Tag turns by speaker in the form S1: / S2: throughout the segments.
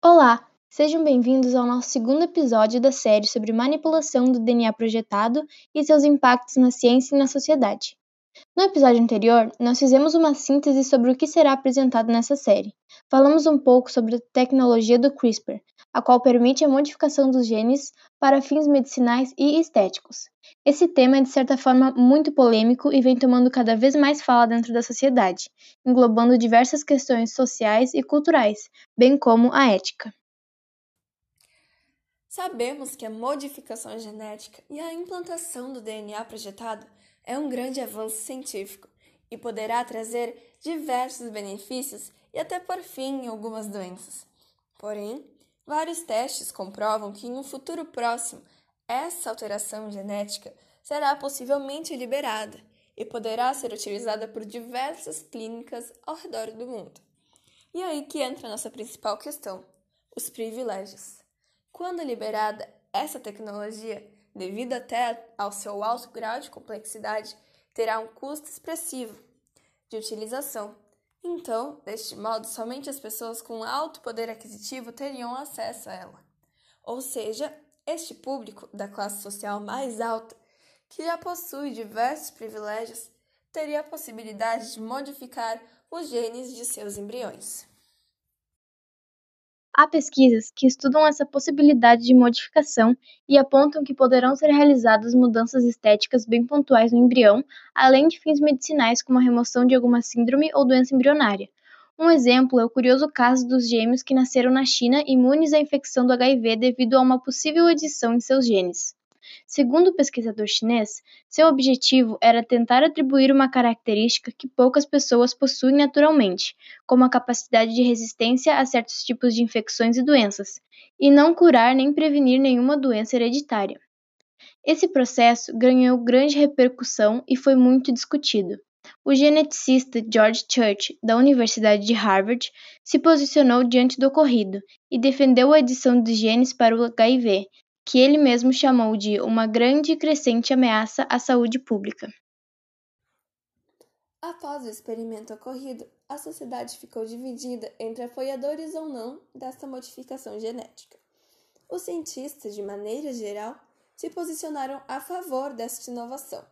S1: Olá, sejam bem-vindos ao nosso segundo episódio da série sobre manipulação do DNA projetado e seus impactos na ciência e na sociedade. No episódio anterior, nós fizemos uma síntese sobre o que será apresentado nessa série. Falamos um pouco sobre a tecnologia do CRISPR, a qual permite a modificação dos genes para fins medicinais e estéticos. Esse tema é, de certa forma, muito polêmico e vem tomando cada vez mais fala dentro da sociedade, englobando diversas questões sociais e culturais, bem como a ética.
S2: Sabemos que a modificação genética e a implantação do DNA projetado é um grande avanço científico e poderá trazer diversos benefícios e até por fim em algumas doenças. Porém, vários testes comprovam que em um futuro próximo essa alteração genética será possivelmente liberada e poderá ser utilizada por diversas clínicas ao redor do mundo. E aí que entra a nossa principal questão: os privilégios. Quando liberada essa tecnologia, devido até ao seu alto grau de complexidade, terá um custo expressivo de utilização. Então, deste modo, somente as pessoas com alto poder aquisitivo teriam acesso a ela. Ou seja, este público da classe social mais alta, que já possui diversos privilégios, teria a possibilidade de modificar os genes de seus embriões.
S1: Há pesquisas que estudam essa possibilidade de modificação e apontam que poderão ser realizadas mudanças estéticas bem pontuais no embrião, além de fins medicinais como a remoção de alguma síndrome ou doença embrionária. Um exemplo é o curioso caso dos gêmeos que nasceram na China imunes à infecção do HIV devido a uma possível edição em seus genes. Segundo o pesquisador chinês, seu objetivo era tentar atribuir uma característica que poucas pessoas possuem naturalmente, como a capacidade de resistência a certos tipos de infecções e doenças, e não curar nem prevenir nenhuma doença hereditária. Esse processo ganhou grande repercussão e foi muito discutido. O geneticista George Church, da Universidade de Harvard, se posicionou diante do ocorrido e defendeu a edição dos genes para o HIV, que ele mesmo chamou de uma grande e crescente ameaça à saúde pública.
S2: Após o experimento ocorrido, a sociedade ficou dividida entre apoiadores ou não desta modificação genética. Os cientistas, de maneira geral, se posicionaram a favor desta inovação,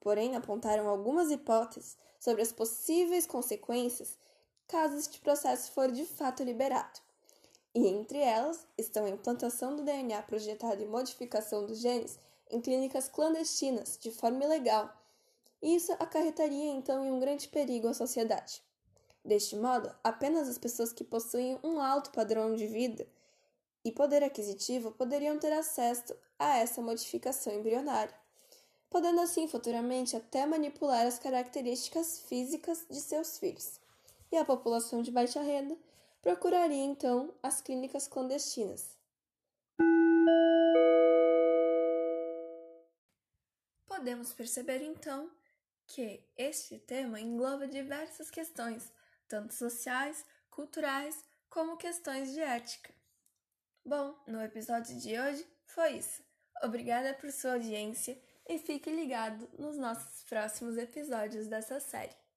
S2: porém apontaram algumas hipóteses sobre as possíveis consequências caso este processo for de fato liberado e entre elas estão a implantação do DNA projetado e modificação dos genes em clínicas clandestinas, de forma ilegal. Isso acarretaria então em um grande perigo à sociedade. Deste modo, apenas as pessoas que possuem um alto padrão de vida e poder aquisitivo poderiam ter acesso a essa modificação embrionária, podendo assim futuramente até manipular as características físicas de seus filhos. E a população de baixa renda procuraria então as clínicas clandestinas. Podemos perceber então que este tema engloba diversas questões, tanto sociais, culturais, como questões de ética. Bom, no episódio de hoje foi isso. Obrigada por sua audiência e fique ligado nos nossos próximos episódios dessa série.